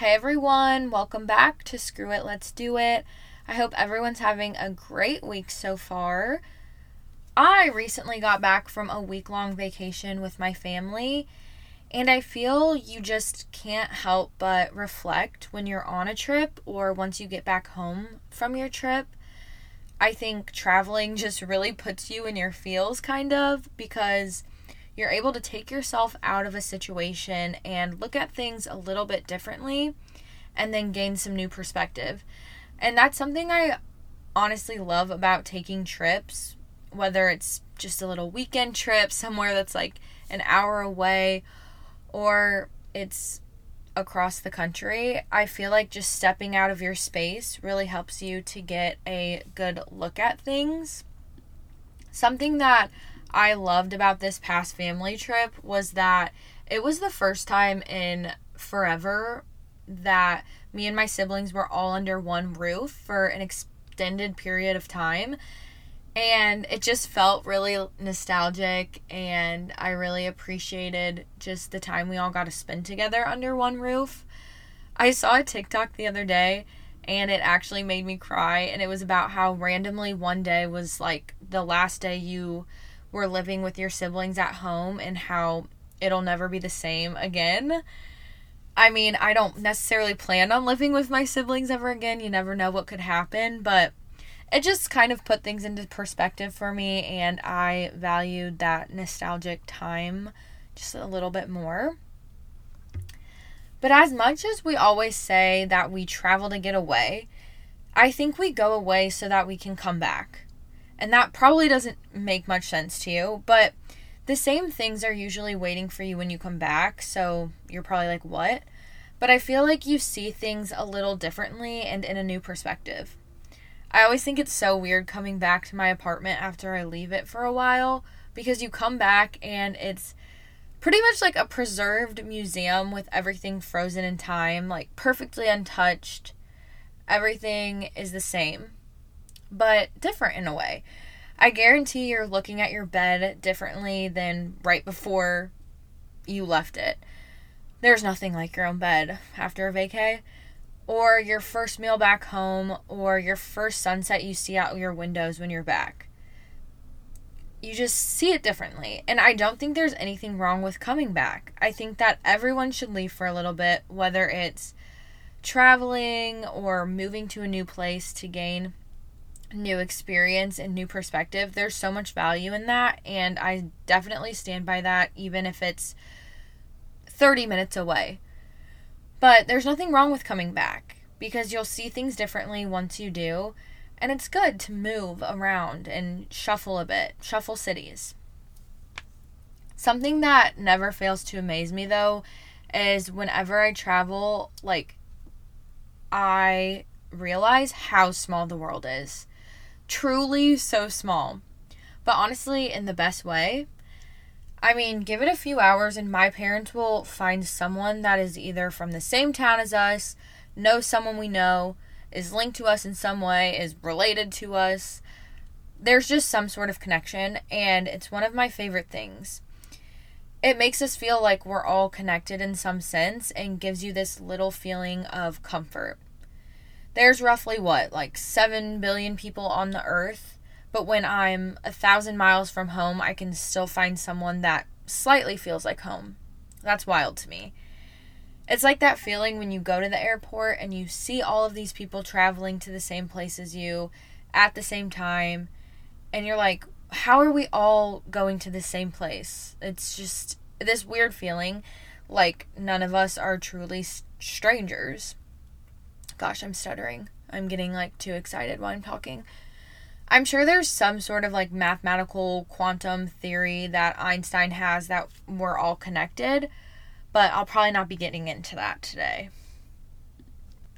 Hey everyone, welcome back to Screw It, Let's Do It. I hope everyone's having a great week so far. I recently got back from a week long vacation with my family, and I feel you just can't help but reflect when you're on a trip or once you get back home from your trip. I think traveling just really puts you in your feels, kind of, because you're able to take yourself out of a situation and look at things a little bit differently and then gain some new perspective. And that's something I honestly love about taking trips, whether it's just a little weekend trip somewhere that's like an hour away or it's across the country. I feel like just stepping out of your space really helps you to get a good look at things. Something that I loved about this past family trip was that it was the first time in forever that me and my siblings were all under one roof for an extended period of time. And it just felt really nostalgic, and I really appreciated just the time we all got to spend together under one roof. I saw a TikTok the other day, and it actually made me cry, and it was about how randomly one day was like the last day you were living with your siblings at home and how it'll never be the same again. I mean, I don't necessarily plan on living with my siblings ever again. You never know what could happen, but it just kind of put things into perspective for me, and I valued that nostalgic time just a little bit more. But as much as we always say that we travel to get away, I think we go away so that we can come back. And that probably doesn't make much sense to you, but the same things are usually waiting for you when you come back, so you're probably like, what? But I feel like you see things a little differently and in a new perspective. I always think it's so weird coming back to my apartment after I leave it for a while because you come back and it's pretty much like a preserved museum with everything frozen in time, like perfectly untouched. Everything is the same but different in a way. I guarantee you're looking at your bed differently than right before you left it. There's nothing like your own bed after a vacay. Or your first meal back home, or your first sunset you see out your windows when you're back. You just see it differently. And I don't think there's anything wrong with coming back. I think that everyone should leave for a little bit, whether it's traveling or moving to a new place to gain new experience and new perspective. There's so much value in that, and I definitely stand by that, even if it's 30 minutes away. But there's nothing wrong with coming back because you'll see things differently once you do, and it's good to move around and shuffle a bit, shuffle cities. Something that never fails to amaze me though is whenever I travel, like, I realize how small the world is truly so small. But honestly, in the best way. I mean, give it a few hours, and my parents will find someone that is either from the same town as us, knows someone we know, is linked to us in some way, is related to us. There's just some sort of connection, and it's one of my favorite things. It makes us feel like we're all connected in some sense and gives you this little feeling of comfort there's roughly what, like 7 billion people on the earth. But when I'm a thousand miles from home, I can still find someone that slightly feels like home. That's wild to me. It's like that feeling when you go to the airport and you see all of these people traveling to the same place as you at the same time, and you're like, how are we all going to the same place? It's just this weird feeling like none of us are truly strangers. Gosh, I'm stuttering. I'm getting like too excited while I'm talking. I'm sure there's some sort of like mathematical quantum theory that Einstein has that we're all connected, but I'll probably not be getting into that today.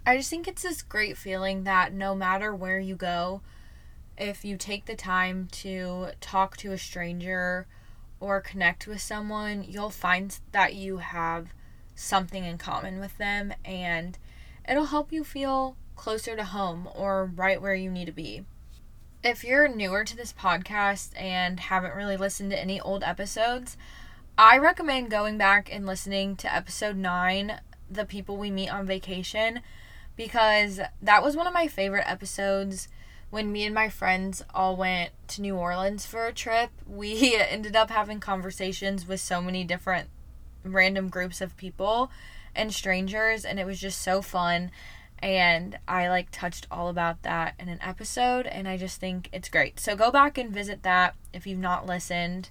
I just think it's this great feeling that no matter where you go, if you take the time to talk to a stranger or connect with someone, you'll find that you have something in common with them and It'll help you feel closer to home or right where you need to be. If you're newer to this podcast and haven't really listened to any old episodes, I recommend going back and listening to episode 9, the people we meet on vacation because that was one of my favorite episodes when me and my friends all went to New Orleans for a trip. We ended up having conversations with so many different random groups of people and strangers and it was just so fun and I like touched all about that in an episode and I just think it's great. So go back and visit that if you've not listened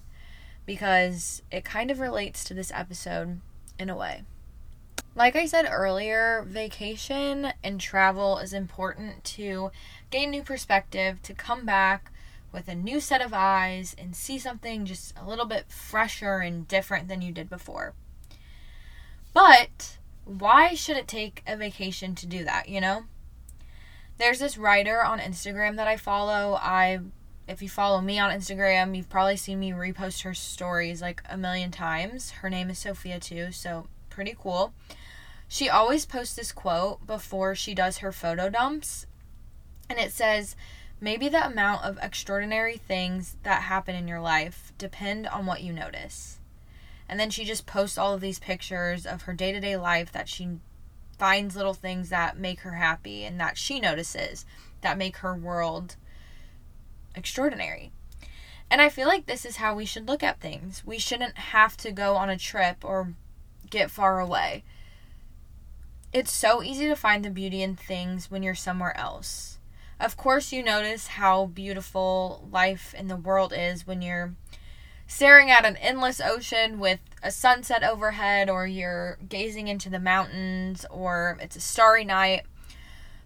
because it kind of relates to this episode in a way. Like I said earlier, vacation and travel is important to gain new perspective, to come back with a new set of eyes and see something just a little bit fresher and different than you did before. But why should it take a vacation to do that, you know? There's this writer on Instagram that I follow. I if you follow me on Instagram, you've probably seen me repost her stories like a million times. Her name is Sophia too, so pretty cool. She always posts this quote before she does her photo dumps, and it says, Maybe the amount of extraordinary things that happen in your life depend on what you notice. And then she just posts all of these pictures of her day to day life that she finds little things that make her happy and that she notices that make her world extraordinary. And I feel like this is how we should look at things. We shouldn't have to go on a trip or get far away. It's so easy to find the beauty in things when you're somewhere else. Of course, you notice how beautiful life in the world is when you're staring at an endless ocean with a sunset overhead, or you're gazing into the mountains, or it's a starry night.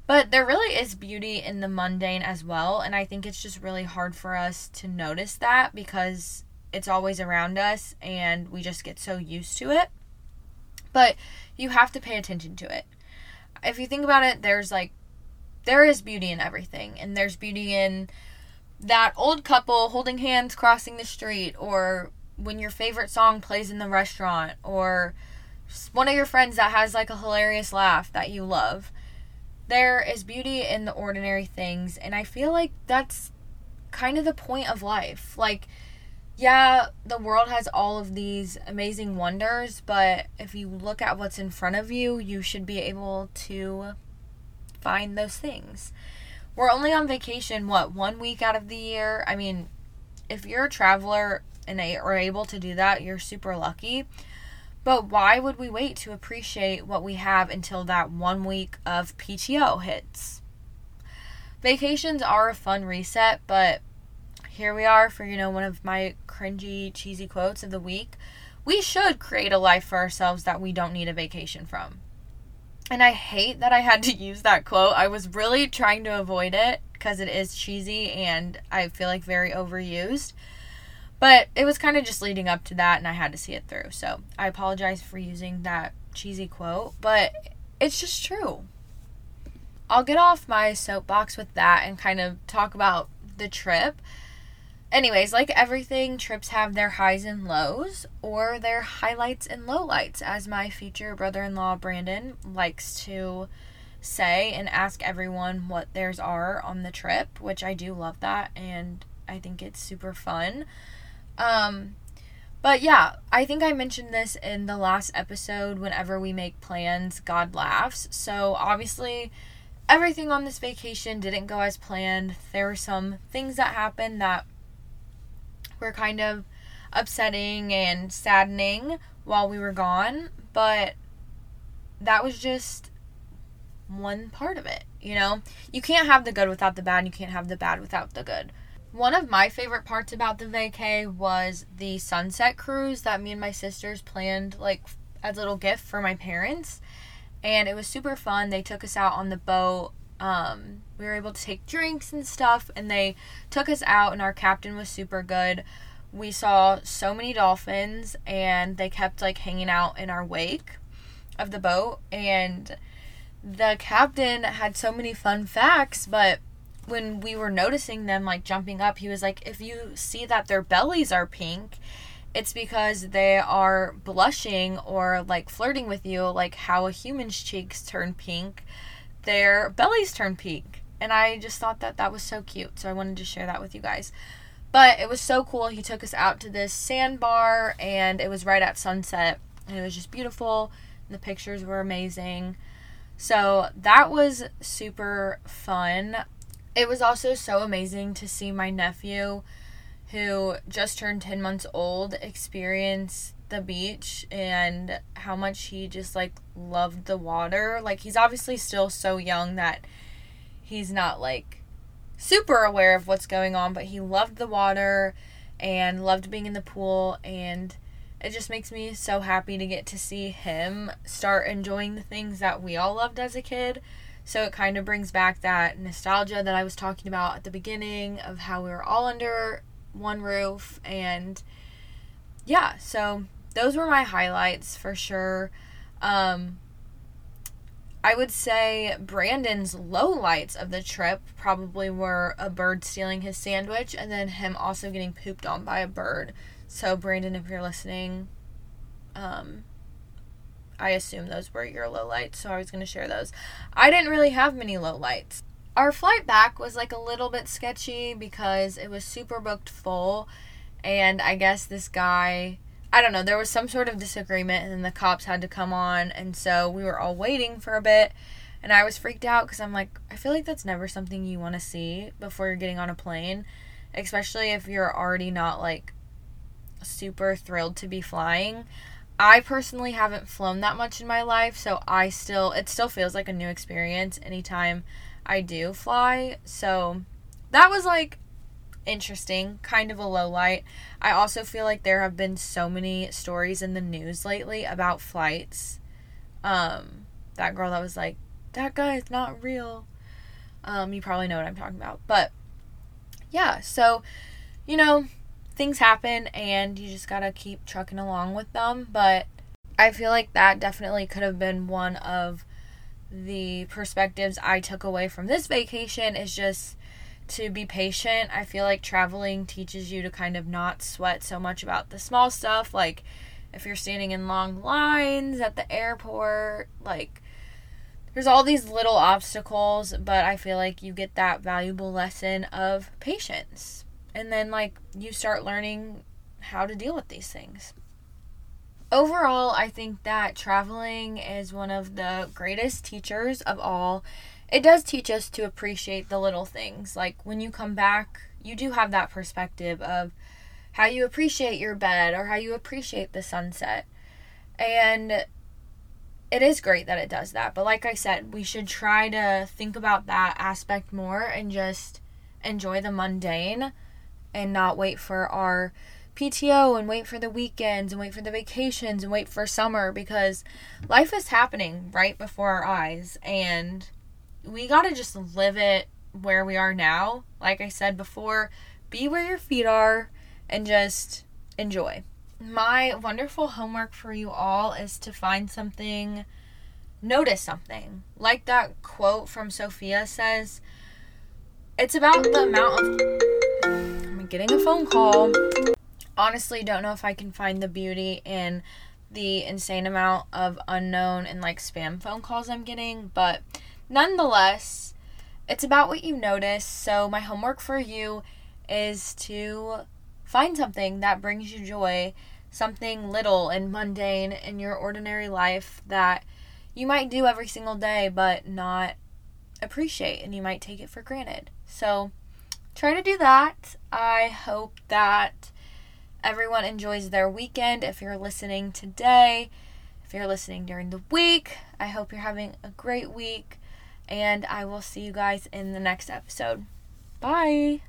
But there really is beauty in the mundane as well, and I think it's just really hard for us to notice that because it's always around us and we just get so used to it. But you have to pay attention to it. If you think about it, there's like there is beauty in everything, and there's beauty in that old couple holding hands crossing the street, or when your favorite song plays in the restaurant, or one of your friends that has like a hilarious laugh that you love. There is beauty in the ordinary things, and I feel like that's kind of the point of life. Like, yeah, the world has all of these amazing wonders, but if you look at what's in front of you, you should be able to find those things we're only on vacation what one week out of the year? I mean if you're a traveler and are able to do that you're super lucky. But why would we wait to appreciate what we have until that one week of pto hits? Vacations are a fun reset but here we are for you know one of my cringy cheesy quotes of the week. We should create a life for ourselves that we don't need a vacation from and I hate that I had to use that quote. I was really trying to avoid it because it is cheesy and I feel like very overused. But it was kind of just leading up to that and I had to see it through. So I apologize for using that cheesy quote, but it's just true. I'll get off my soapbox with that and kind of talk about the trip anyways, like everything, trips have their highs and lows, or their highlights and lowlights, as my future brother in law Brandon likes to say and ask everyone what theirs are on the trip, which I do love that and I think it's super fun. Um, but yeah, I think I mentioned this in the last episode. Whenever we make plans, God laughs. So obviously, everything on this vacation didn't go as planned. There were some things that happened that were kind of upsetting and saddening while we were gone, but that was just one part of it, you know? You can't have the good without the bad, you can't have the bad without the good. One of my favorite parts about the vacay was the sunset cruise that me and my sisters planned like as a little gift for my parents. And it was super fun. They took us out on the boat um, we were able to take drinks and stuff, and they took us out, and our captain was super good. We saw so many dolphins, and they kept like hanging out in our wake of the boat, and the captain had so many fun facts, but when we were noticing them like jumping up, he was like, if you see that their bellies are pink, it's because they are blushing or like flirting with you, like how a human's cheeks turn pink their bellies turn pink. And I just thought that that was so cute. So I wanted to share that with you guys. But it was so cool. He took us out to this sandbar and it was right at sunset. And it was just beautiful. The pictures were amazing. So that was super fun. It was also so amazing to see my nephew, who just turned 10 months old, experience the beach and how much he just like loved the water. Like, he's obviously still so young that he's not like super aware of what's going on, but he loved the water and loved being in the pool and it just makes me so happy to get to see him start enjoying the things that we all loved as a kid. So it kind of brings back that nostalgia that I was talking about at the beginning of how we were all under one roof and yeah, so those were my highlights for sure. Um I would say Brandon's low lights of the trip probably were a bird stealing his sandwich and then him also getting pooped on by a bird. So Brandon, if you're listening, um, I assume those were your low lights, so I was gonna share those. I didn't really have many low lights. Our flight back was like a little bit sketchy because it was super booked full, and I guess this guy I don't know, there was some sort of disagreement and then the cops had to come on and so we were all waiting for a bit and I was freaked out cuz I'm like I feel like that's never something you want to see before you're getting on a plane, especially if you're already not like super thrilled to be flying. I personally haven't flown that much in my life, so I still it still feels like a new experience anytime I do fly. So that was like interesting, kind of a low light. I also feel like there have been so many stories in the news lately about flights. Um, that girl that was like, that guy is not real. Um, you probably know what I'm talking about. But yeah, so, you know, things happen and you just gotta keep trucking along with them. But I feel like that definitely could have been one of the perspectives I took away from this vacation is just to be patient. I feel like traveling teaches you to kind of not sweat so much about the small stuff. Like if you're standing in long lines at the airport, like there's all these little obstacles, but I feel like you get that valuable lesson of patience. And then, like, you start learning how to deal with these things. Overall, I think that traveling is one of the greatest teachers of all it does teach us to appreciate the little things. Like when you come back, you do have that perspective of how you appreciate your bed or how you appreciate the sunset. And it is great that it does that. But like I said, we should try to think about that aspect more and just enjoy the mundane and not wait for our PTO and wait for the weekends and wait for the vacations and wait for summer because life is happening right before our eyes and we got to just live it where we are now. Like I said before, be where your feet are and just enjoy. My wonderful homework for you all is to find something, notice something. Like that quote from Sophia says, it's about the amount of. I'm getting a phone call. Honestly, don't know if I can find the beauty in the insane amount of unknown and like spam phone calls I'm getting, but nonetheless, it's about what you notice. So, my homework for you is to find something that brings you joy, something little and mundane in your ordinary life that you might do every single day but not appreciate and you might take it for granted. So, try to do that. I hope that everyone enjoys their weekend if you're listening today. If you're listening during the week, I hope you're having a great week and I will see you guys in the next episode. Bye.